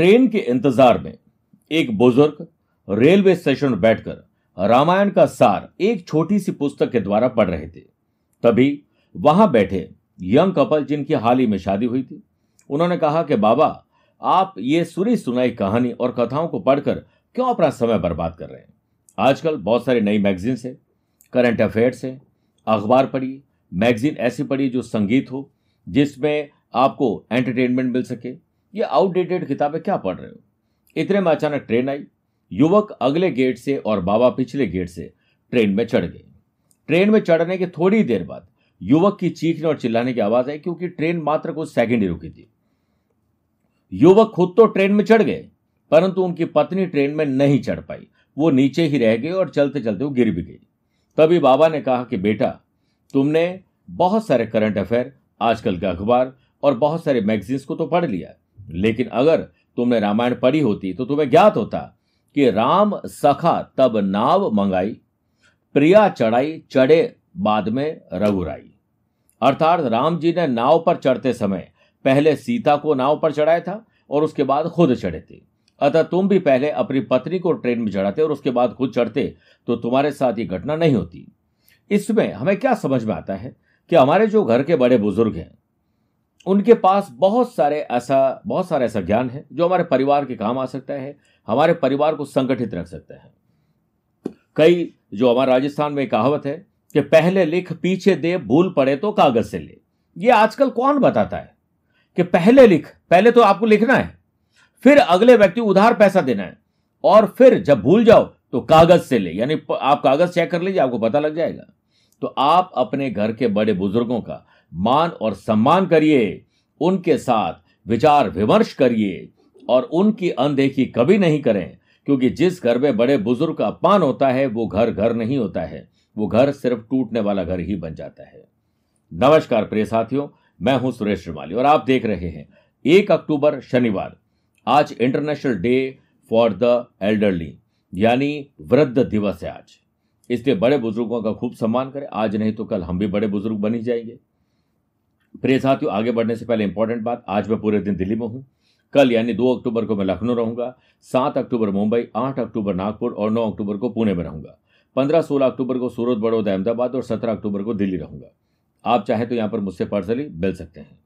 Train के इंतज़ार में एक बुज़ुर्ग रेलवे स्टेशन बैठकर रामायण का सार एक छोटी सी पुस्तक के द्वारा पढ़ रहे थे। तभी वहाँ बैठे यंग कपल, जिनकी हाल ही में शादी हुई थी, उन्होंने कहा कि, बाबा, आप ये सुनी सुनाई कहानी और कथाओं को पढ़कर क्यों अपना समय बर्बाद कर रहे हैं? आजकल बहुत सारी नई मैगजीन्स है, करंट अफेयर्स है, अखबार पढ़िए, मैगजीन ऐसी पढ़िए जो संगीत हो, जिसमें आपको एंटरटेनमेंट मिल सके ये आउटडेटेड किताबें क्या पढ़ रहे हो? इतने में अचानक ट्रेन आई। युवक अगले गेट से और बाबा पिछले गेट से ट्रेन में चढ़ गए। ट्रेन में चढ़ने के थोड़ी देर बाद युवक की चीखने और चिल्लाने की आवाज़ आई क्योंकि ट्रेन मात्र कुछ सेकंड ही रुकी थी। युवक खुद तो ट्रेन में चढ़ गए, परंतु उनकी पत्नी ट्रेन में नहीं चढ़ पाई। वो नीचे ही रह गई और चलते चलते वो गिर भी गई। तभी बाबा ने कहा कि बेटा, तुमने बहुत सारे करंट अफेयर आजकल के अखबार और बहुत सारे मैगजीन्स को तो पढ़ लिया। लेकिन अगर तुमने रामायण पढ़ी होती तो तुम्हें ज्ञात होता कि राम सखा तब नाव मंगाई, प्रिया चढ़ाई, चढ़े बाद में रघुराई। अर्थात राम जी ने नाव पर चढ़ते समय पहले सीता को नाव पर चढ़ाया था और उसके बाद खुद चढ़े थे। अतः तुम भी पहले अपनी पत्नी को ट्रेन में चढ़ाते और उसके बाद खुद चढ़ते तो तुम्हारे साथ ये घटना नहीं होती। इसमें हमें क्या समझ में आता है कि हमारे जो घर के बड़े बुज़ुर्ग हैं उनके पास बहुत सारे ऐसा, बहुत सारा ऐसा ज्ञान है जो हमारे परिवार के काम आ सकता है, हमारे परिवार को संगठित रख सकता है। कई जो हमारे राजस्थान में कहावत है कि पहले लिख, पीछे दे, भूल पड़े तो कागज़ से ले। ये आजकल कौन बताता है कि पहले लिख, पहले तो आपको लिखना है, फिर अगले व्यक्ति उधार पैसा देना है, और फिर जब भूल जाओ तो कागज़ से ले, यानी आप कागज़ चेक कर लीजिए, आपको पता लग जाएगा। तो आप अपने घर के बड़े बुज़ुर्गों का मान और सम्मान करिए, उनके साथ विचार विमर्श करिए और उनकी अनदेखी कभी नहीं करें, क्योंकि जिस घर में बड़े बुज़ुर्ग का अपमान होता है, वो घर घर नहीं होता है। वो घर सिर्फ़ टूटने वाला घर ही बन जाता है। नमस्कार प्रिय साथियों, मैं हूँ सुरेश श्रीमाली और आप देख रहे हैं एक अक्टूबर शनिवार। आज international day for the elderly यानी वृद्ध दिवस है आज। इसलिए बड़े बुज़ुर्गों का खूब सम्मान करें। आज नहीं तो कल हम भी बड़े बुज़ुर्ग बन ही जाएँगे। प्रिय साथियों, आगे बढ़ने से पहले इंपॉर्टेंट बात, आज मैं पूरे दिन दिल्ली में हूँ। कल यानी दो अक्टूबर को मैं लखनऊ रहूँगा, सात अक्टूबर मुंबई, आठ अक्टूबर नागपुर और नौ अक्टूबर को पुणे में रहूँगा। पंद्रह सोलह अक्टूबर को सूरत, बड़ौदा, अहमदाबाद और सत्रह अक्टूबर को दिल्ली रहूँगा। आप चाहे तो यहाँ पर मुझसे पर्सनली मिल सकते हैं।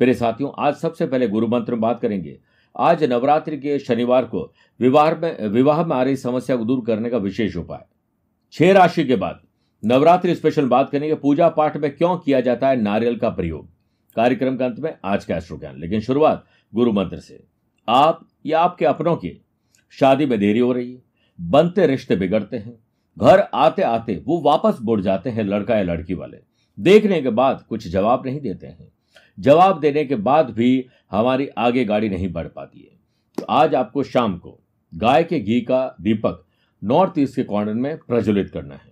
मेरे साथियों, आज सबसे पहले गुरु मंत्र में बात करेंगे। आज नवरात्रि के शनिवार को विवाह में विवाह में आ रही समस्या को दूर करने का विशेष उपाय। छह राशि के बाद नवरात्रि स्पेशल बात करेंगे, पूजा पाठ में क्यों किया जाता है नारियल का प्रयोग? कार्यक्रम के अंत में आज का एस्ट्रो ज्ञान लेकिन शुरुआत गुरु मंत्र से। आप या आपके अपनों की? शादी में देरी हो रही है, बनते रिश्ते बिगड़ते हैं, घर आते आते वो वापस बुड़ जाते हैं लड़का या लड़की वाले। देखने के बाद कुछ जवाब नहीं देते हैं। जवाब देने के बाद भी हमारी आगे गाड़ी नहीं बढ़ पाती है। तो आज आपको शाम को गाय के घी का दीपक नॉर्थ ईस्ट के कॉर्नर में प्रज्वलित करना है।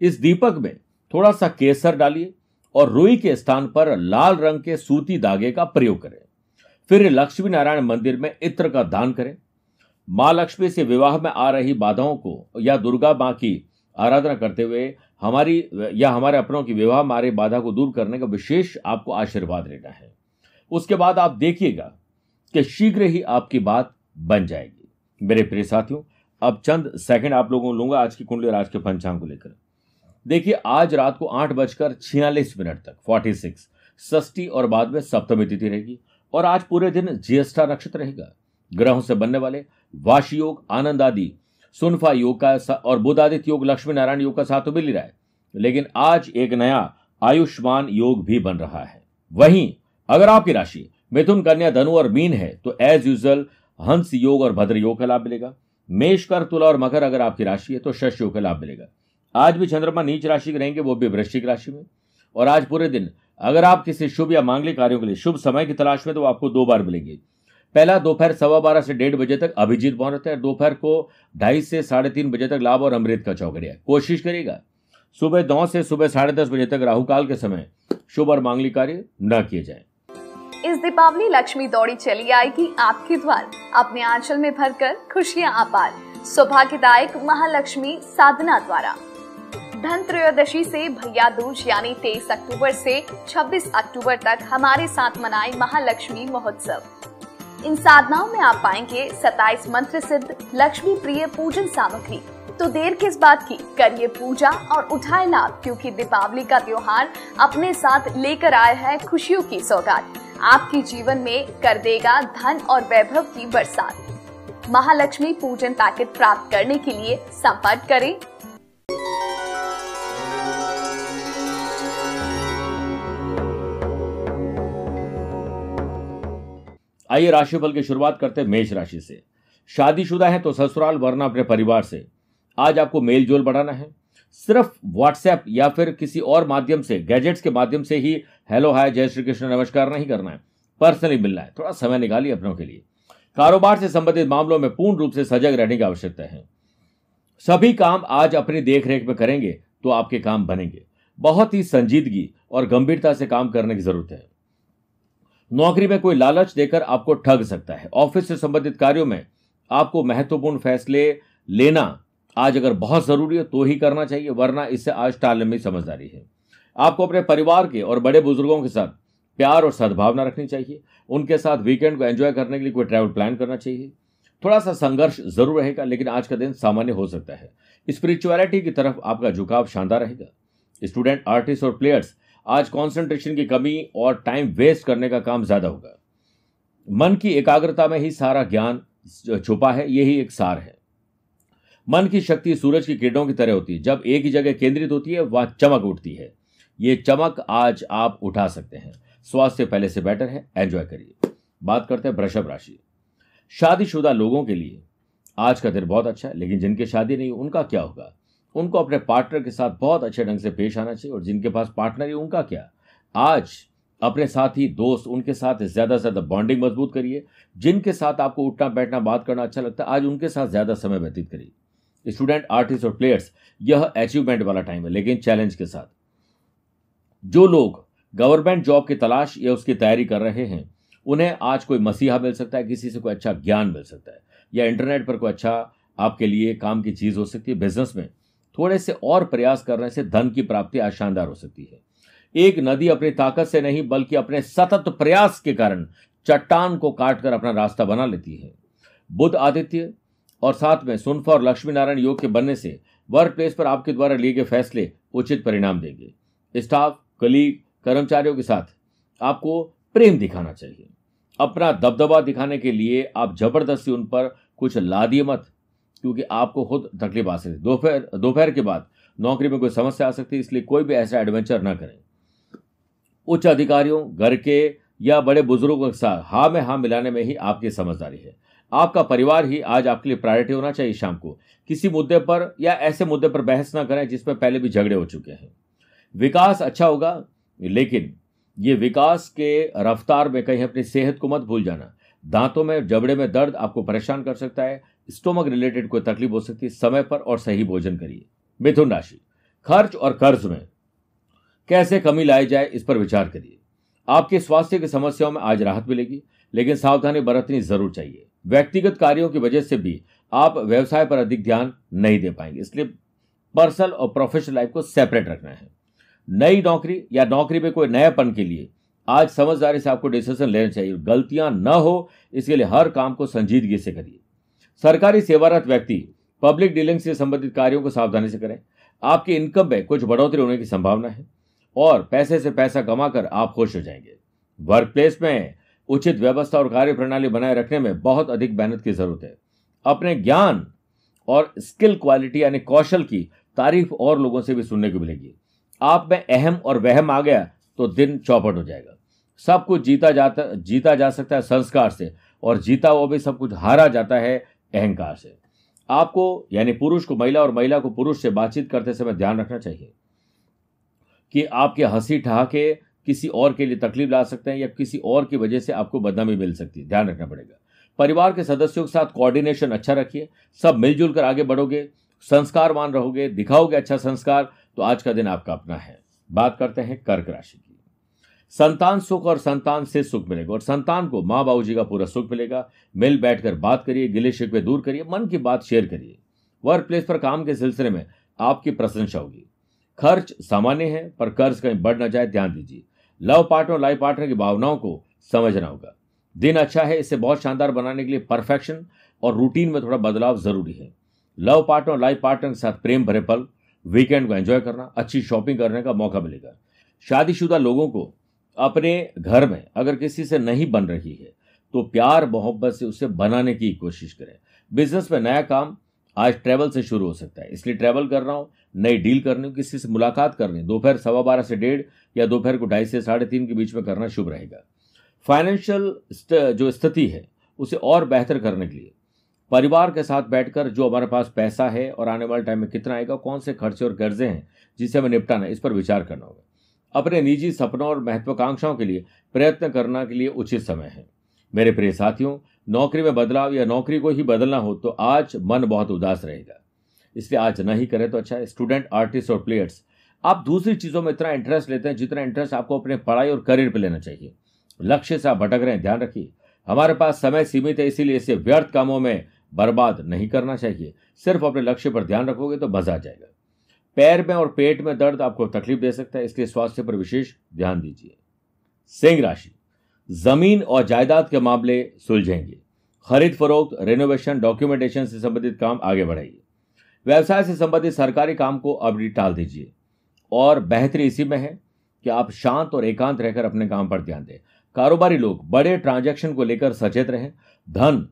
इस दीपक में थोड़ा सा केसर डालिए और रुई के स्थान पर लाल रंग के सूती धागे का प्रयोग करें। फिर लक्ष्मी नारायण मंदिर में इत्र का दान करें। माँ लक्ष्मी से विवाह में आ रही बाधाओं को या दुर्गा माँ की आराधना करते हुए हमारी या हमारे अपनों की विवाह में आ रही बाधा को दूर करने का विशेष आपको आशीर्वाद लेना है। उसके बाद आप देखिएगा कि शीघ्र ही आपकी बात बन जाएगी। मेरे प्रिय साथियों, अब चंद सेकंड आप लोगों को लूँगा आज की कुंडली और आज के पंचांग को लेकर। देखिए, आज रात को आठ बजकर छियालीस मिनट तक फोर्टी सिक्स षष्ठी और बाद में सप्तमी तिथि रहेगी और आज पूरे दिन ज्येष्ठा नक्षत्र रहेगा। ग्रहों से बनने वाले वाश योग, आनंद आदि, सुनफा योग का और बुधादित्य योग लक्ष्मी नारायण योग का साथ तो मिल ही रहा है। लेकिन आज एक नया आयुष्मान योग भी बन रहा है। वहीं अगर आपकी राशि मिथुन, कन्या, धनु और मीन है तो एज यूजल हंस योग और भद्र योग का लाभ मिलेगा। मेष कर तुला और मकर अगर आपकी राशि है तो शश योग का लाभ मिलेगा। आज भी चंद्रमा नीच राशि के रहेंगे, वो भी वृश्चिक राशि में। और आज पूरे दिन, अगर आप किसी शुभ या मांगलिक कार्यों के लिए, शुभ समय की तलाश में तो आपको दो बार मिलेंगे। पहला, दोपहर सवा बारह से डेढ़ बजे तक अभिजीत मुहूर्त है। दोपहर को ढाई से साढ़े तीन बजे तक लाभ और अमृत का चौकड़िया कोशिश करेगा सुबह नौ से सुबह साढ़े दस बजे तक राहुकाल के समय शुभ और मांगलिक कार्य न किए जाए। इस दीपावली लक्ष्मी दौड़ी चली आएगी आपके द्वार। अपने आंचल में भरकर खुशियाँ अपार सौभाग्यदायक महालक्ष्मी साधना द्वारा। धन त्रयोदशी से भैया दूज, यानी तेईस अक्टूबर से 26 अक्टूबर तक हमारे साथ मनाए महालक्ष्मी महोत्सव। इन साधनाओं में आप पाएँगे 27 मंत्र सिद्ध, लक्ष्मी प्रिय पूजन सामग्री। तो देर किस बात की? करिए पूजा और उठाए लाभ, क्योंकि दीपावली का त्योहार अपने साथ लेकर आया है खुशियों की सौगात। आपके जीवन में कर देगा धन और वैभव की बरसात। महालक्ष्मी पूजन पैकेट प्राप्त करने के लिए संपर्क करें। आइए राशिफल की शुरुआत करते हैं मेष राशि से। शादीशुदा है तो ससुराल, वरना अपने परिवार से। आज आपको मेल जोल बढ़ाना है। सिर्फ़ व्हाट्सएप या फिर किसी और माध्यम से, गैजेट्स के माध्यम से ही हेलो, हाय, जय श्री कृष्ण, नमस्कार नहीं करना है। पर्सनली मिलना है। थोड़ा समय निकालिए अपनों के लिए। कारोबार से संबंधित मामलों में पूर्ण रूप से सजग रहने की आवश्यकता है। सभी काम आज अपनी देखरेख में करेंगे तो आपके काम बनेंगे। बहुत ही संजीदगी और गंभीरता से काम करने की ज़रूरत है। नौकरी में कोई लालच देकर आपको ठग सकता है। ऑफ़िस से संबंधित कार्यों में आपको महत्वपूर्ण फैसले लेना आज अगर बहुत ज़रूरी है तो ही करना चाहिए, वरना इससे आज टालने में समझदारी है। आपको अपने परिवार के और बड़े बुज़ुर्गों के साथ प्यार और सद्भावना रखनी चाहिए। उनके साथ वीकेंड को एंजॉय करने के लिए कोई ट्रैवल प्लान करना चाहिए। थोड़ा सा संघर्ष ज़रूर रहेगा, लेकिन आज का दिन सामान्य हो सकता है। स्पिरिचुअलिटी की तरफ़ आपका झुकाव शानदार रहेगा। स्टूडेंट आर्टिस्ट और प्लेयर्स आज कंसंट्रेशन की कमी और टाइम वेस्ट करने का काम ज़्यादा होगा। मन की एकाग्रता में ही सारा ज्ञान छुपा है यही एक सार है। मन की शक्ति सूरज की किरणों की तरह होती है। जब एक ही जगह केंद्रित होती है, वह चमक उठती है। ये चमक आज आप उठा सकते हैं। स्वास्थ्य पहले से बेटर है एंजॉय करिए। बात करते हैं वृषभ राशि। शादीशुदा लोगों के लिए आज का दिन बहुत अच्छा है, लेकिन जिनकी शादी नहीं, उनका क्या होगा? उनको अपने पार्टनर के साथ बहुत अच्छे ढंग से पेश आना चाहिए। और जिनके पास पार्टनर है, उनका क्या? आज अपने साथ, दोस्त, उनके साथ ज़्यादा से ज़्यादा बॉन्डिंग मज़बूत करिए। जिनके साथ आपको उठना बैठना बात करना अच्छा लगता है, आज उनके साथ ज़्यादा समय व्यतीत करिए। स्टूडेंट, आर्टिस्ट और प्लेयर्स, यह अचीवमेंट वाला टाइम है, लेकिन चैलेंज के साथ। जो लोग गवर्नमेंट जॉब की तलाश या उसकी तैयारी कर रहे हैं, उन्हें आज कोई मसीहा मिल सकता है, किसी से कोई अच्छा ज्ञान मिल सकता है। या इंटरनेट पर कोई अच्छा आपके लिए काम की चीज़ हो सकती है, बिज़नेस में। थोड़े से और प्रयास करने से धन की प्राप्ति आज शानदार हो सकती है। एक नदी अपनी ताकत से नहीं, बल्कि अपने सतत प्रयास के कारण चट्टान को काटकर अपना रास्ता बना लेती है। बुद्ध आदित्य और साथ में सुनफा और लक्ष्मी नारायण योग के बनने से वर्क प्लेस पर आपके द्वारा लिए गए फैसले उचित परिणाम देंगे। स्टाफ, कलीग, कर्मचारियों के साथ आपको प्रेम दिखाना चाहिए। अपना दबदबा दिखाने के लिए आप ज़बरदस्ती उन पर कुछ ला दिए मत। क्योंकि आपको खुद तकलीफ़ आ सकती है। दोपहर दोपहर के बाद नौकरी में कोई समस्या आ सकती है, इसलिए कोई भी ऐसा एडवेंचर ना करें। उच्च अधिकारियों, घर के या बड़े बुज़ुर्गों के साथ हाँ में हाँ मिलाने में ही आपकी समझदारी है। आपका परिवार ही आज आपके लिए प्रायोरिटी होना चाहिए शाम को। किसी मुद्दे पर या ऐसे मुद्दे पर बहस ना करें जिसमें पहले भी झगड़े हो चुके हैं। विकास अच्छा होगा, लेकिन ये विकास के रफ्तार में कहीं अपनी सेहत को मत भूल जाना। दांतों में, जबड़े में दर्द आपको परेशान कर सकता है स्टोमक रिलेटेड कोई तकलीफ़ हो सकती है, समय पर और सही भोजन करिए। मिथुन राशि, खर्च और कर्ज में कैसे कमी लाई जाए, इस पर विचार करिए। आपके स्वास्थ्य की समस्याओं में आज राहत मिलेगी, लेकिन सावधानी बरतनी ज़रूर चाहिए। व्यक्तिगत कार्यों की वजह से भी आप व्यवसाय पर अधिक ध्यान नहीं दे पाएँगे, इसलिए पर्सनल और प्रोफेशनल लाइफ को सेपरेट रखना है। नई नौकरी या नौकरी में कोई नयापन के लिए आज समझदारी से आपको डिसीज़न लेना चाहिए। गलतियाँ न हो, इसके लिए हर काम को संजीदगी से करिए। सरकारी सेवारत व्यक्ति पब्लिक डीलिंग से संबंधित कार्यों को सावधानी से करें। आपकी इनकम में कुछ बढ़ोतरी होने की संभावना है और पैसे से पैसा कमाकर आप खुश हो जाएँगे। वर्क प्लेस में उचित व्यवस्था और कार्य प्रणाली बनाए रखने में बहुत अधिक मेहनत की ज़रूरत है। अपने ज्ञान और स्किल क्वालिटी यानी कौशल की तारीफ़ और लोगों से भी सुनने को मिलेगी। आप में अहम और वहम आ गया तो दिन चौपट हो जाएगा। सब कुछ जीता जाता, जीता जा सकता है संस्कार से और जीता वो भी सब कुछ हारा जाता है अहंकार से। आपको, यानी पुरुष को महिला और महिला को पुरुष से बातचीत करते समय ध्यान रखना चाहिए कि आपके हँसी ठहाके किसी और के लिए तकलीफ़ ला सकते हैं या किसी और की वजह से आपको बदनामी मिल सकती है। ध्यान रखना पड़ेगा। परिवार के सदस्यों के साथ कोऑर्डिनेशन अच्छा रखिए। सब मिलजुल कर आगे बढ़ोगे, संस्कारवान रहोगे, दिखाओगे अच्छा संस्कार तो आज का दिन आपका अपना है। बात करते हैं कर्क राशि की। संतान सुख और संतान से सुख मिलेगा और संतान को माँ बाबू जी का पूरा सुख मिलेगा। मिल बैठकर बात करिए, गिले शिकवे दूर करिए, मन की बात शेयर करिए। वर्क प्लेस पर काम के सिलसिले में आपकी प्रशंसा होगी। खर्च सामान्य है, पर कर्ज कहीं बढ़ न जाए, ध्यान दीजिए। लव पार्टनर और लाइफ पार्टनर की भावनाओं को समझना होगा। दिन अच्छा है, इसे बहुत शानदार बनाने के लिए परफेक्शन और रूटीन में थोड़ा बदलाव ज़रूरी है। लव पार्टनर और लाइफ पार्टनर के साथ प्रेम भरे पल वीकेंड को एंजॉय करना, अच्छी शॉपिंग करने का मौका मिलेगा। शादीशुदा लोगों को अपने घर में अगर किसी से नहीं बन रही है तो प्यार मोहब्बत से उसे बनाने की कोशिश करें। बिज़नेस में नया काम आज ट्रैवल से शुरू हो सकता है, इसलिए ट्रैवल कर रहा हूँ, नई डील कर करनी किसी से मुलाकात करनी दोपहर सवा बारह से डेढ़ या दोपहर को ढाई से साढ़े तीन के बीच में करना शुभ रहेगा। फाइनेंशियल जो स्थिति है, उसे और बेहतर करने के लिए परिवार के साथ बैठकर जो हमारे पास पैसा है और आने वाले टाइम में कितना आएगा, कौन से खर्चे और कर्जे हैं, जिसे हमें निपटाना है, इस पर विचार करना होगा। अपने निजी सपनों और महत्वाकांक्षाओं के लिए प्रयत्न करने के लिए उचित समय है। मेरे प्रिय साथियों, नौकरी में बदलाव या नौकरी को ही बदलना हो तो आज मन बहुत उदास रहेगा। इसलिए आज नहीं करें तो अच्छा है, स्टूडेंट, आर्टिस्ट और प्लेयर्स, आप दूसरी चीज़ों में इतना इंटरेस्ट लेते हैं जितना इंटरेस्ट आपको अपने पढ़ाई और करियर पर लेना चाहिए। लक्ष्य से आप भटक रहे हैं, ध्यान रखिए। हमारे पास समय सीमित है, इसीलिए इसे व्यर्थ कामों में बर्बाद नहीं करना चाहिए। सिर्फ़ अपने लक्ष्य पर ध्यान रखोगे तो मज़ा आ जाएगा। पैर में और पेट में दर्द आपको तकलीफ़ दे सकता है, इसलिए स्वास्थ्य पर विशेष ध्यान दीजिए। सिंह राशि, ज़मीन और जायदाद के मामले सुलझेंगे। खरीद फरोख्त रेनोवेशन डॉक्यूमेंटेशन से संबंधित काम आगे बढ़ाइए। व्यवसाय से संबंधित सरकारी काम को अब टाल दीजिए। और बेहतरी इसी में है कि आप शांत और एकांत रहकर अपने काम पर ध्यान दें। कारोबारी लोग बड़े ट्रांजैक्शन को लेकर सचेत रहें। धन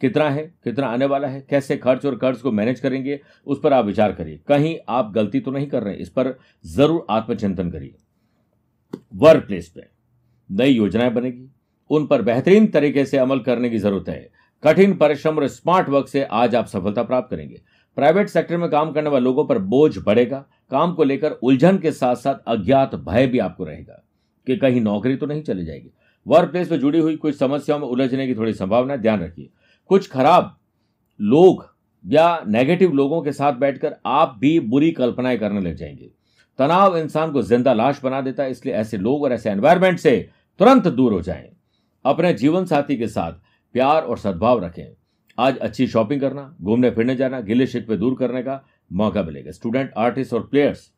कितना है, कितना आने वाला है, कैसे खर्च और कर्ज को मैनेज करेंगे, उस पर आप विचार करिए। कहीं आप गलती तो नहीं कर रहे, इस पर ज़रूर आत्मचिंतन करिए। वर्क प्लेस पे नई योजनाएँ बनेगी, उन पर बेहतरीन तरीके से अमल करने की ज़रूरत है। कठिन परिश्रम और स्मार्ट वर्क से आज आप सफलता प्राप्त करेंगे। प्राइवेट सेक्टर में काम करने वाले लोगों पर बोझ बढ़ेगा, काम को लेकर उलझन के साथ साथ अज्ञात भय भी आपको रहेगा कि कहीं नौकरी तो नहीं चली जाएगी। वर्क प्लेस में जुड़ी हुई कुछ समस्याओं में उलझने की थोड़ी संभावना ध्यान रखिए। कुछ खराब लोग या नेगेटिव लोगों के साथ बैठकर आप भी बुरी कल्पनाएँ करने लग जाएँगे। तनाव इंसान को ज़िंदा लाश बना देता है, इसलिए ऐसे लोग और ऐसे एनवायरमेंट से तुरंत दूर हो जाएँ। अपने जीवन साथी के साथ प्यार और सद्भाव रखें। आज अच्छी शॉपिंग करना, घूमने फिरने जाना, गिले शिकवे दूर करने का मौका मिलेगा। स्टूडेंट आर्टिस्ट और प्लेयर्स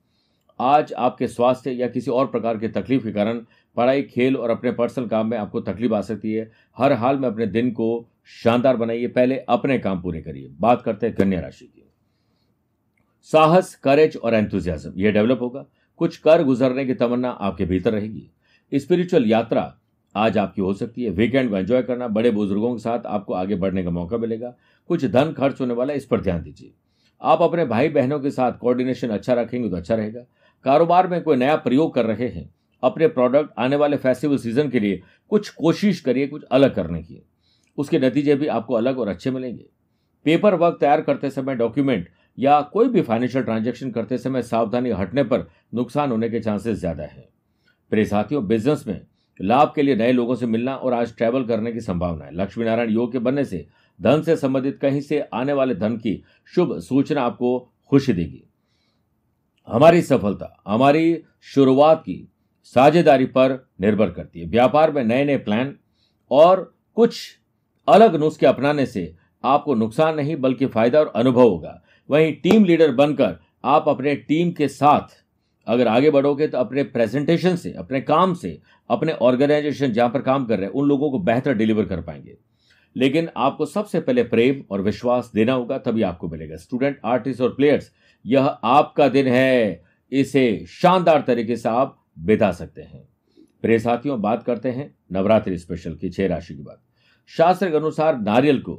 आज आपके स्वास्थ्य या किसी और प्रकार की तकलीफ़ के कारण पढ़ाई, खेल और अपने पर्सनल काम में आपको तकलीफ़ आ सकती है। हर हाल में अपने दिन को शानदार बनाइए, पहले अपने काम पूरे करिए। बात करते हैं कन्या राशि की। साहस करेज और एंथुजियाज्म यह डेवलप होगा। कुछ कर गुजरने की तमन्ना आपके भीतर रहेगी। स्पिरिचुअल यात्रा आज आपकी हो सकती है। वीकेंड को एंजॉय करना, बड़े बुज़ुर्गों के साथ आपको आगे बढ़ने का मौका मिलेगा। कुछ धन खर्च होने वाला है, इस पर ध्यान दीजिए। आप अपने भाई बहनों के साथ कोऑर्डिनेशन अच्छा रखेंगे तो अच्छा रहेगा। कारोबार में कोई नया प्रयोग कर रहे हैं। अपने प्रोडक्ट आने वाले फेस्टिवल सीज़न के लिए कुछ कोशिश करिए, कुछ अलग करने की। उसके नतीजे भी आपको अलग और अच्छे मिलेंगे। पेपर वर्क तैयार करते समय डॉक्यूमेंट या कोई भी फाइनेंशियल ट्रांजेक्शन करते समय सावधानी हटने पर नुकसान होने के चांसेस ज़्यादा है। प्रिय साथियों, बिज़नेस में लाभ के लिए नए लोगों से मिलना और आज ट्रैवल करने की संभावना है। लक्ष्मी नारायण योग के बनने से धन से संबंधित कहीं से आने वाले धन की शुभ सूचना आपको खुशी देगी। हमारी सफलता, हमारी शुरुआत की साझेदारी पर निर्भर करती है। व्यापार में नए नए प्लान और कुछ अलग नुस्खे अपनाने से आपको नुकसान नहीं, बल्कि फ़ायदा और अनुभव होगा। वहीं टीम लीडर बनकर आप अपने टीम के साथ अगर आगे बढ़ोगे तो अपने प्रेजेंटेशन से, अपने काम से, अपने ऑर्गेनाइजेशन जहाँ पर काम कर रहे हैं, उन लोगों को बेहतर डिलीवर कर पाएँगे। लेकिन आपको सबसे पहले प्रेम और विश्वास देना होगा, तभी आपको मिलेगा। स्टूडेंट, आर्टिस्ट और प्लेयर्स, यह आपका दिन है। इसे शानदार तरीके से आप बिता सकते हैं। प्रिय साथियों, बात करते हैं नवरात्रि स्पेशल की छह राशि की बात। शास्त्र के अनुसार नारियल को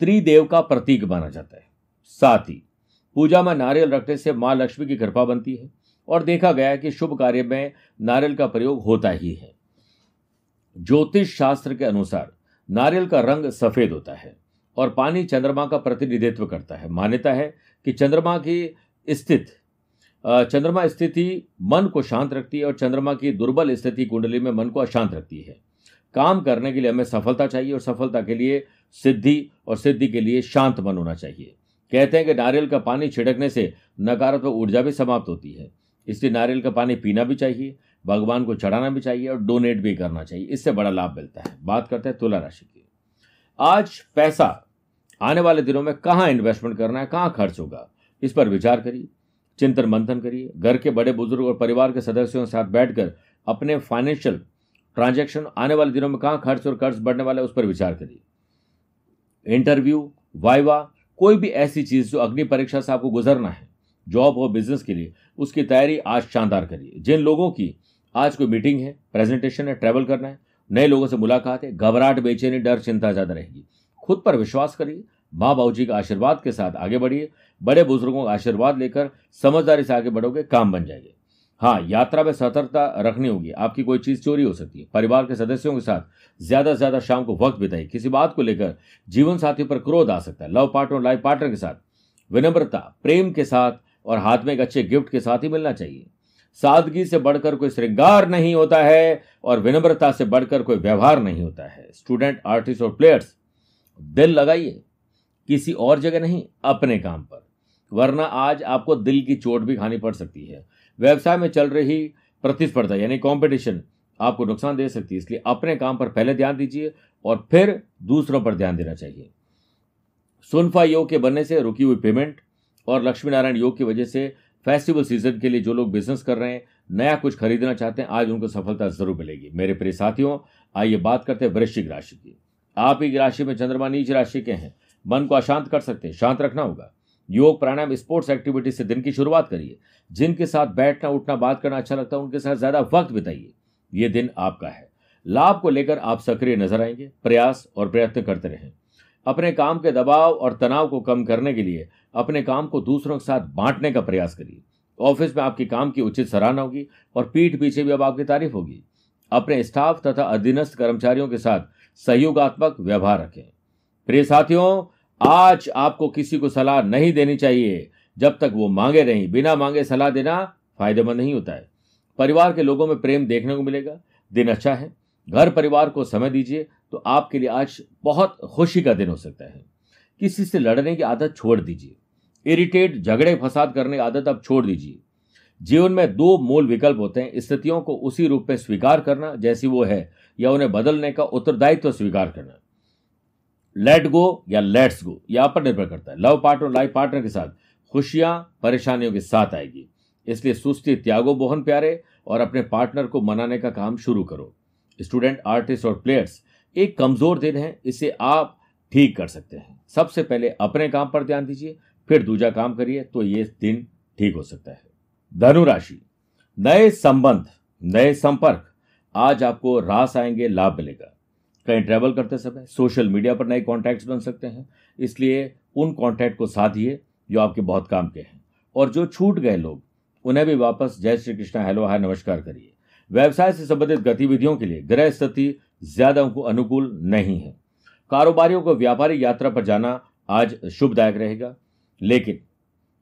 त्रिदेव का प्रतीक माना जाता है। साथ ही पूजा में नारियल रखने से माँ लक्ष्मी की कृपा बनती है और देखा गया है कि शुभ कार्य में नारियल का प्रयोग होता ही है। ज्योतिष शास्त्र के अनुसार नारियल का रंग सफ़ेद होता है और पानी चंद्रमा का प्रतिनिधित्व करता है। मान्यता है कि चंद्रमा की स्थित चंद्रमा स्थिति मन को शांत रखती है और चंद्रमा की दुर्बल स्थिति कुंडली में मन को अशांत रखती है। काम करने के लिए हमें सफलता चाहिए और सफलता के लिए सिद्धि और सिद्धि के लिए शांत मन होना चाहिए। कहते हैं कि नारियल का पानी छिड़कने से नकारात्मक ऊर्जा भी समाप्त होती है। इसलिए नारियल का पानी पीना भी चाहिए, भगवान को चढ़ाना भी चाहिए और डोनेट भी करना चाहिए। इससे बड़ा लाभ मिलता है। बात करते हैं तुला राशि की। आज पैसा, आने वाले दिनों में कहाँ इन्वेस्टमेंट करना है, कहाँ खर्च होगा? इस पर विचार करिए, चिंतन मंथन करिए। घर के बड़े बुज़ुर्ग और परिवार के सदस्यों के साथ बैठकर अपने फाइनेंशियल ट्रांजैक्शन आने वाले दिनों में कहाँ खर्च और कर्ज बढ़ने वाला है उस पर विचार करिए। इंटरव्यू, वाइवा, कोई भी ऐसी चीज़ जो अग्नि परीक्षा से आपको गुजरना है, जॉब और बिज़नेस के लिए, उसकी तैयारी आज शानदार करिए। जिन लोगों की आज कोई मीटिंग है, प्रेजेंटेशन है, ट्रैवल करना है, नए लोगों से मुलाकात है, घबराहट, बेचैनी, डर, चिंता ज़्यादा रहेगी। खुद पर विश्वास करिए माँ बाबू जी का आशीर्वाद के साथ आगे बढ़िए, बड़े बुज़ुर्गों का आशीर्वाद लेकर समझदारी से आगे बढ़ोगे, काम बन जाएँगे। हाँ यात्रा में सतर्कता रखनी होगी। आपकी कोई चीज़ चोरी हो सकती है। परिवार के सदस्यों के साथ ज़्यादा से ज़्यादा शाम को वक्त बिताइए। किसी बात को लेकर जीवन साथी पर क्रोध आ सकता है। लव पार्टनर लाइफ पार्टनर के साथ विनम्रता, प्रेम के साथ और हाथ में एक अच्छे गिफ्ट के साथ ही मिलना चाहिए। सादगी से बढ़कर कोई श्रृंगार नहीं होता है और विनम्रता से बढ़कर कोई व्यवहार नहीं होता है। स्टूडेंट, आर्टिस्ट और प्लेयर्स, दिल लगाइए। किसी और जगह नहीं, अपने काम पर। वरना आज आपको दिल की चोट भी खानी पड़ सकती है। व्यवसाय में चल रही प्रतिस्पर्धा, यानी कॉम्पिटिशन आपको नुकसान दे सकती है। इसलिए अपने काम पर पहले ध्यान दीजिए और फिर दूसरों पर ध्यान देना चाहिए। सुनफा योग के बनने से रुकी हुई पेमेंट और लक्ष्मी नारायण योग की वजह से फेस्टिवल सीज़न के लिए जो लोग बिज़नेस कर रहे हैं, नया कुछ खरीदना चाहते हैं, आज उनको सफलता ज़रूर मिलेगी। मेरे प्रिय साथियों, आइए बात करते हैं वृश्चिक राशि की। आप ही राशि में चंद्रमा नीच राशि के हैं। मन को अशांत कर सकते हैं, शांत रखना होगा। योग, प्राणायाम स्पोर्ट्स एक्टिविटी से दिन की शुरुआत करिए। जिनके साथ बैठना, उठना, बात करना अच्छा लगता है, उनके साथ ज़्यादा वक्त बिताइए। ये दिन आपका है। लाभ को लेकर आप सक्रिय नज़र आएँगे, प्रयास और प्रयत्न करते रहें। अपने काम के दबाव और तनाव को कम करने के लिए अपने काम को दूसरों के साथ बांटने का प्रयास करिए। ऑफ़िस में आपके काम की उचित सराहना होगी और पीठ पीछे भी अब आपकी तारीफ़ होगी। अपने स्टाफ तथा अधीनस्थ कर्मचारियों के साथ सहयोगात्मक व्यवहार रखें। प्रिय साथियों आज आपको किसी को सलाह नहीं देनी चाहिए। जब तक वो मांगे नहीं, बिना मांगे सलाह देना फ़ायदेमंद नहीं होता है। परिवार के लोगों में प्रेम देखने को मिलेगा। दिन अच्छा है। घर परिवार को समय दीजिए तो आपके लिए आज बहुत खुशी का दिन हो सकता है। किसी से लड़ने की आदत छोड़ दीजिए। इरिटेट, झगड़े, फसाद करने की आदत अब छोड़ दीजिए। जीवन में दो मूल विकल्प होते हैं। स्थितियों को उसी रूप में स्वीकार करना, जैसी वो है, या उन्हें बदलने का उत्तरदायित्व स्वीकार करना। लेट गो या लेट्स गो यह पर निर्भर करता है। लव पार्टनर लाइफ पार्टनर के साथ खुशियाँ, परेशानियों के साथ आएगी। इसलिए सुस्ती, त्यागो बोहन प्यारे, और अपने पार्टनर को मनाने का काम शुरू करो। स्टूडेंट आर्टिस्ट और प्लेयर्स एक कमज़ोर दिन है, इसे आप ठीक कर सकते हैं। सबसे पहले अपने काम पर ध्यान दीजिए, फिर दूजा काम करिए तो ये दिन ठीक हो सकता है। धनुराशि नए संबंध, नए संपर्क, आज आपको रास आएँगे, लाभ मिलेगा। कहीं ट्रैवल करते समय सोशल मीडिया पर नए कॉन्टैक्ट्स बन सकते हैं। इसलिए उन कॉन्टैक्ट को साधिए जो आपके बहुत काम के हैं। और जो छूट गए लोग, उन्हें भी वापस जय श्री कृष्णा हेलो हाय नमस्कार करिए। व्यवसाय से संबंधित गतिविधियों के लिए ग्रह स्थिति ज़्यादा को अनुकूल नहीं है। कारोबारियों को व्यापारिक यात्रा पर जाना आज शुभदायक रहेगा। लेकिन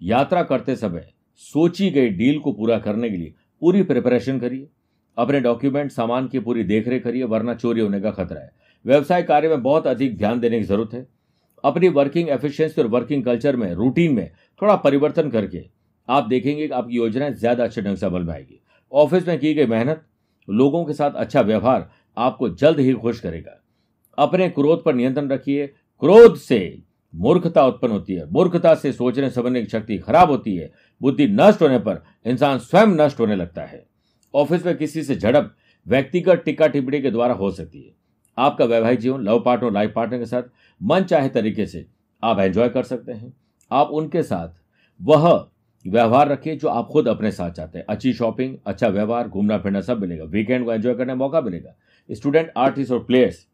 यात्रा करते समय सोची गई डील को पूरा करने के लिए पूरी प्रिपरेशन करिए। अपने डॉक्यूमेंट सामान की पूरी देखरेख करिए, वरना चोरी होने का खतरा है। व्यवसाय कार्य में बहुत अधिक ध्यान देने की ज़रूरत है। अपनी वर्किंग एफिशिएंसी और वर्किंग कल्चर में रूटीन में थोड़ा परिवर्तन करके आप देखेंगे कि आपकी योजनाएँ ज़्यादा अच्छे ढंग से अमल में आएगी। ऑफ़िस में की गई मेहनत लोगों के साथ अच्छा व्यवहार आपको जल्द ही खुश करेगा। अपने क्रोध पर नियंत्रण रखिए। क्रोध से मूर्खता उत्पन्न होती है। मूर्खता से सोचने समझने की शक्ति खराब होती है। बुद्धि नष्ट होने पर इंसान स्वयं नष्ट होने लगता है। ऑफ़िस में किसी से झड़प व्यक्तिगत टिक्का टिप्पणी के द्वारा हो सकती है। आपका वैवाहिक जीवन लव पार्टनर लाइफ पार्टनर के साथ मन चाहे तरीके से आप एंजॉय कर सकते हैं। आप उनके साथ वह व्यवहार रखिए जो आप खुद अपने साथ चाहते हैं। अच्छी शॉपिंग अच्छा व्यवहार, घूमना फिरना सब मिलेगा। वीकेंड को एंजॉय करने का मौका मिलेगा। स्टूडेंट आर्टिस्ट और प्लेयर्स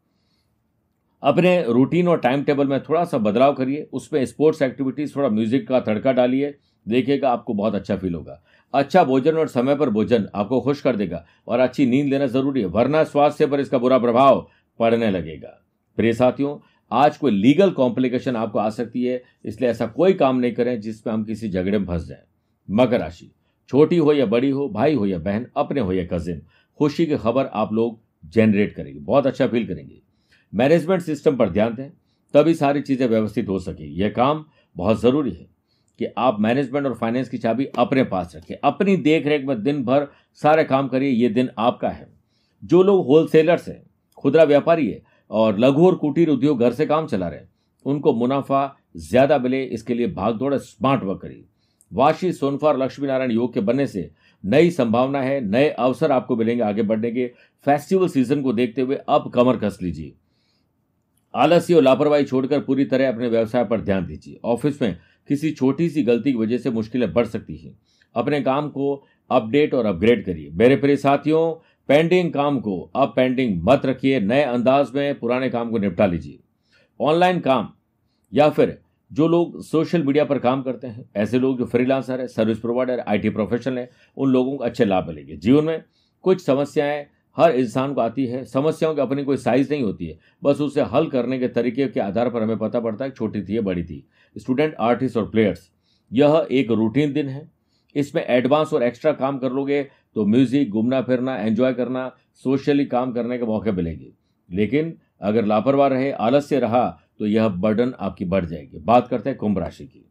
अपने रूटीन और टाइम टेबल में थोड़ा सा बदलाव करिए। उसमें स्पोर्ट्स एक्टिविटीज़ थोड़ा म्यूज़िक का तड़का डालिए। देखिएगा आपको बहुत अच्छा फील होगा। अच्छा भोजन और समय पर भोजन आपको खुश कर देगा और अच्छी नींद लेना ज़रूरी है, वरना स्वास्थ्य पर इसका बुरा प्रभाव पड़ने लगेगा। प्रिय साथियों, आज कोई लीगल कॉम्प्लिकेशन आपको आ सकती है, इसलिए ऐसा कोई काम नहीं करें जिसमें हम किसी झगड़े में फंस जाए। मकर राशि, छोटी हो या बड़ी हो, भाई हो या बहन, अपने हो या कजिन खुशी की खबर आप लोग जनरेट करेंगे, बहुत अच्छा फील करेंगे। मैनेजमेंट सिस्टम पर ध्यान दें, तभी सारी चीज़ें व्यवस्थित हो सके। यह काम बहुत ज़रूरी है। कि आप मैनेजमेंट और फाइनेंस की चाबी अपने पास रखें। अपनी देख रेख में दिन भर सारे काम करिए, ये दिन आपका है। जो लोग होलसेलर्स हैं, खुदरा व्यापारी है और लघु और कुटीर उद्योग घर से काम चला रहे हैं, उनको मुनाफा ज़्यादा मिले, इसके लिए भाग दौड़ स्मार्ट वर्क करिए। वाशी सोनफार लक्ष्मी नारायण योग के बनने से नई संभावना है, नए अवसर आपको मिलेंगे आगे बढ़ने के। फेस्टिवल सीज़न को देखते हुए अब कमर कस लीजिए। आलसी और लापरवाही छोड़कर पूरी तरह अपने व्यवसाय पर ध्यान दीजिए। ऑफ़िस में किसी छोटी सी गलती की वजह से मुश्किलें बढ़ सकती हैं। अपने काम को अपडेट और अपग्रेड करिए। मेरे प्रिय साथियों पेंडिंग काम को अब पेंडिंग मत रखिए। नए अंदाज में पुराने काम को निपटा लीजिए। ऑनलाइन काम या फिर जो लोग सोशल मीडिया पर काम करते हैं, ऐसे लोग जो फ्रीलांसर है सर्विस प्रोवाइडर आईटी प्रोफेशनल है, उन लोगों को अच्छे लाभ मिलेंगे। जीवन में कुछ समस्याएँ हर इंसान को आती है, समस्याओं की अपनी कोई साइज़ नहीं होती है। बस उसे हल करने के तरीके के आधार पर हमें पता पड़ता है छोटी थी या बड़ी थी। स्टूडेंट आर्टिस्ट और प्लेयर्स यह एक रूटीन दिन है। इसमें एडवांस और एक्स्ट्रा काम कर लोगे तो म्यूज़िक घूमना, फिरना एंजॉय करना सोशली काम करने के मौके मिलेंगे। लेकिन अगर लापरवाह रहे, आलस्य रहा तो यह बर्डन आपकी बढ़ जाएगी। बात करते हैं कुंभ राशि की।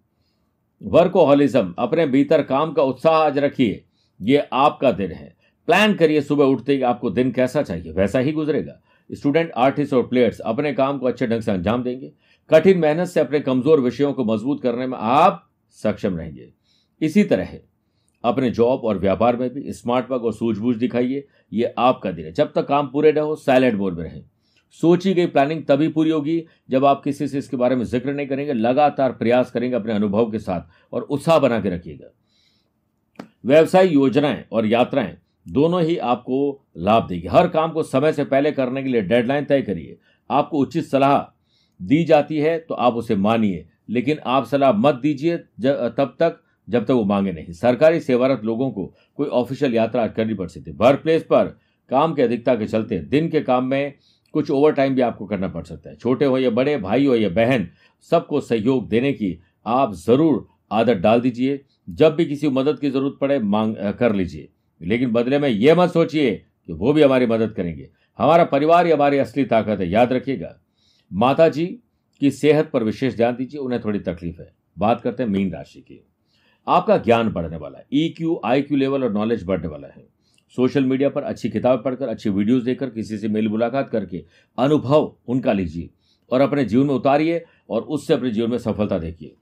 वर्कोहॉलिज्म अपने भीतर काम का उत्साह आज रखिए। ये आपका दिन है। प्लान करिए सुबह उठते ही आपको दिन कैसा चाहिए, वैसा ही गुजरेगा। स्टूडेंट आर्टिस्ट और प्लेयर्स अपने काम को अच्छे ढंग से अंजाम देंगे। कठिन मेहनत से अपने कमज़ोर विषयों को मज़बूत करने में आप सक्षम रहेंगे। इसी तरह अपने जॉब और व्यापार में भी स्मार्ट वर्क और सूझबूझ दिखाइए, ये आपका दिन है। जब तक काम पूरे न हो साइलेंट मोड में रहें। सोची गई प्लानिंग तभी पूरी होगी जब आप किसी से इसके बारे में ज़िक्र नहीं करेंगे, लगातार प्रयास करेंगे अपने अनुभव के साथ और उत्साह बना के रखिएगा। व्यवसाय योजनाएँ और यात्राएँ दोनों ही आपको लाभ देगी। हर काम को समय से पहले करने के लिए डेडलाइन तय करिए। आपको उचित सलाह दी जाती है तो आप उसे मानिए। लेकिन आप सलाह मत दीजिए तब तक जब तक वो मांगे नहीं। सरकारी सेवारत लोगों को कोई ऑफिशियल यात्रा करनी पड़ सकती है। वर्क प्लेस पर काम की अधिकता के चलते दिन के काम में कुछ ओवर टाइम भी आपको करना पड़ सकता है। छोटे हो या बड़े, भाई हो या बहन, सबको सहयोग देने की आप ज़रूर आदत डाल दीजिए। जब भी किसी मदद की ज़रूरत पड़े, मांग कर लीजिए। लेकिन बदले में यह मत सोचिए कि वो भी हमारी मदद करेंगे। हमारा परिवार ही हमारी असली ताकत है, याद रखिएगा। माता जी की सेहत पर विशेष ध्यान दीजिए, उन्हें थोड़ी तकलीफ़ है। बात करते हैं मीन राशि की। आपका ज्ञान बढ़ने वाला है E Q I Q level और नॉलेज बढ़ने वाला है। सोशल मीडिया पर अच्छी किताब पढ़कर, अच्छी वीडियोस देखकर, किसी से मेल मुलाकात करके अनुभव उनका लीजिए और अपने जीवन में उतारिए और उससे अपने जीवन में सफलता देखिए।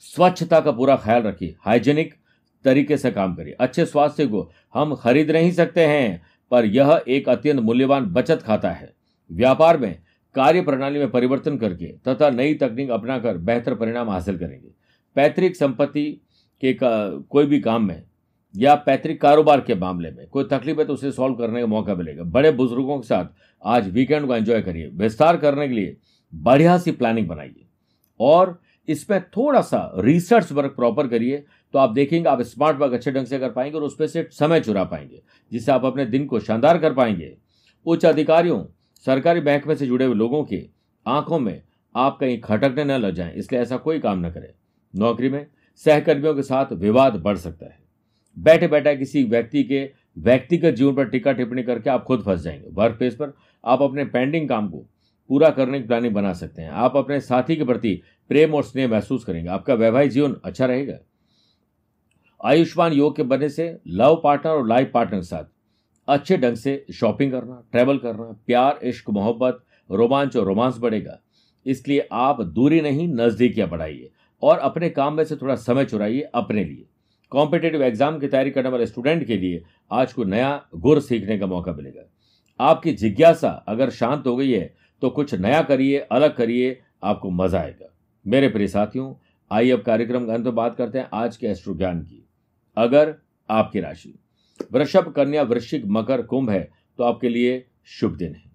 स्वच्छता का पूरा ख्याल रखिए। हाइजेनिक तरीके से काम करिए। अच्छे स्वास्थ्य को हम खरीद नहीं सकते हैं, पर यह एक अत्यंत मूल्यवान बचत खाता है। व्यापार में कार्य प्रणाली में परिवर्तन करके तथा नई तकनीक अपनाकर बेहतर परिणाम हासिल करेंगे। पैतृक संपत्ति के कोई भी काम में या पैतृक कारोबार के मामले में कोई तकलीफ़ है तो उसे सॉल्व करने का मौका मिलेगा। बड़े बुज़ुर्गों के साथ आज वीकेंड को एंजॉय करिए। विस्तार करने के लिए बढ़िया सी प्लानिंग बनाइए और इसमें थोड़ा सा रिसर्च वर्क प्रॉपर करिए। तो आप देखेंगे, आप स्मार्ट वर्क अच्छे ढंग से कर पाएँगे और उस पर से समय चुरा पाएँगे, जिससे आप अपने दिन को शानदार कर पाएँगे। उच्च अधिकारियों, सरकारी बैंक में से जुड़े हुए लोगों की आँखों में आप कहीं खटकने न लग जाएँ, इसलिए ऐसा कोई काम न करें। नौकरी में सहकर्मियों के साथ विवाद बढ़ सकता है। बैठे बैठे किसी व्यक्ति के व्यक्तिगत जीवन पर टिक्का टिप्पणी करके आप खुद फंस जाएँगे। वर्क प्लेस पर आप अपने पेंडिंग काम को पूरा करने की प्लानिंग बना सकते हैं। आप अपने साथी के प्रति प्रेम और स्नेह महसूस करेंगे। आपका वैवाहिक जीवन अच्छा रहेगा। आयुष्मान योग के बनने से लव पार्टनर और लाइफ पार्टनर के साथ अच्छे ढंग से शॉपिंग करना, ट्रैवल करना, प्यार, इश्क, मोहब्बत, रोमांच और रोमांस बढ़ेगा। इसलिए आप दूरी नहीं, नजदीकियाँ बढ़ाइए और अपने काम में से थोड़ा समय चुराइए अपने लिए। कॉम्पिटेटिव एग्ज़ाम की तैयारी करने वाले स्टूडेंट के लिए आज को नया गुर सीखने का मौका मिलेगा। आपकी जिज्ञासा अगर शांत हो गई है तो कुछ नया करिए, अलग करिए, आपको मज़ा आएगा। मेरे प्रिय साथियों, आइए अब कार्यक्रम का अंत बात करते हैं आज के एस्ट्रो ज्ञान की। अगर आपकी राशि। वृषभ, कन्या, वृश्चिक, मकर, कुंभ है तो आपके लिए शुभ दिन है।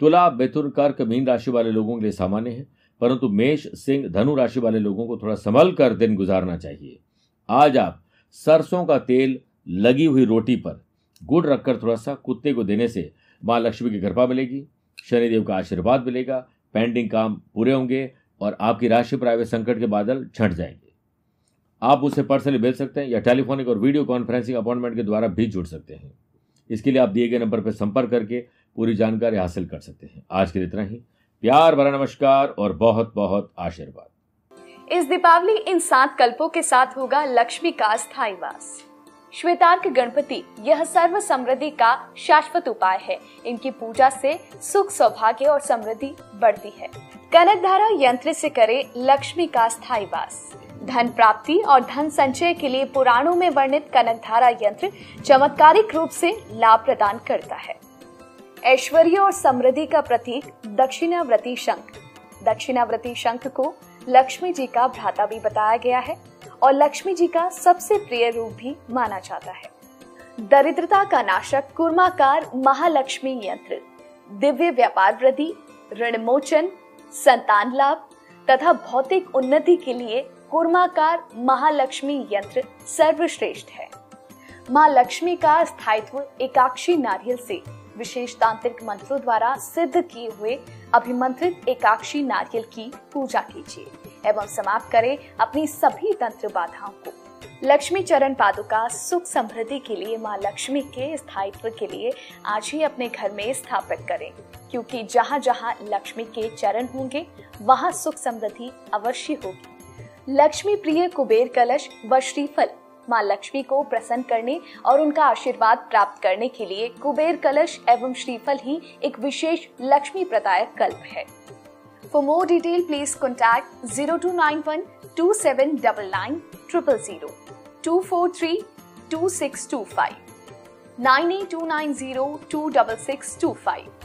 तुला, मिथुन, कर्क, मीन राशि वाले लोगों के लिए सामान्य है, परंतु मेष, सिंह, धनु राशि वाले लोगों को थोड़ा संभल कर दिन गुजारना चाहिए। आज आप सरसों का तेल लगी हुई रोटी पर गुड़ रखकर थोड़ा सा कुत्ते को देने से माँ लक्ष्मी की कृपा मिलेगी, शनिदेव का आशीर्वाद मिलेगा, पेंडिंग काम पूरे होंगे और आपकी राशि पर आए संकट के बादल छंट जाएँगे। आप उसे पर्सनली भेज सकते हैं या टेलीफोनिक और वीडियो कॉन्फ्रेंसिंग अपॉइंटमेंट के द्वारा भी जुड़ सकते हैं। इसके लिए आप दिए गए नंबर पर संपर्क करके पूरी जानकारी हासिल कर सकते हैं। आज के लिए इतना ही। प्यार भरा नमस्कार और बहुत बहुत आशीर्वाद। इस दीपावली इन सात कल्पों के साथ होगा लक्ष्मी का स्थायी वास। श्वेतार्क गणपति, यह सर्व समृद्धि का शाश्वत उपाय है। इनकी पूजा से सुख सौभाग्य और समृद्धि बढ़ती है। कनक धारा यंत्र से करे लक्ष्मी का स्थायी वास। धन प्राप्ति और धन संचय के लिए पुराणों में वर्णित कनक धारा यंत्र चमत्कारिक रूप से लाभ प्रदान करता है। ऐश्वर्य और समृद्धि का प्रतीक दक्षिणाव्रती शंख। दक्षिणाव्रती शंख को लक्ष्मी जी का भ्राता भी बताया गया है और लक्ष्मी जी का सबसे प्रिय रूप भी माना जाता है। दरिद्रता का नाशक कुर्माकार महालक्ष्मी यंत्र। दिव्य व्यापार वृद्धि, ऋण मोचन संतान लाभ तथा भौतिक उन्नति के लिए कुर्माकार महालक्ष्मी यंत्र सर्वश्रेष्ठ है। माँ लक्ष्मी का स्थायित्व एकाक्षी नारियल से विशेष तांत्रिक मंत्रों द्वारा सिद्ध किए हुए अभिमंत्रित एकाक्षी नारियल की पूजा कीजिए। एवं समाप्त करें अपनी सभी तंत्र बाधाओं को। लक्ष्मी चरण पादुका सुख समृद्धि के लिए, माँ लक्ष्मी के स्थायित्व के लिए आज ही अपने घर में स्थापित करें। क्योंकि जहाँ जहाँ लक्ष्मी के चरण होंगे, वहाँ सुख समृद्धि अवश्य होगी। लक्ष्मी प्रिय कुबेर कलश व श्रीफल, माँ लक्ष्मी को प्रसन्न करने और उनका आशीर्वाद प्राप्त करने के लिए कुबेर कलश एवं श्रीफल ही एक विशेष लक्ष्मी प्रदायक कल्प है। For more detail, please contact 0291 2799 000 243 2625 98290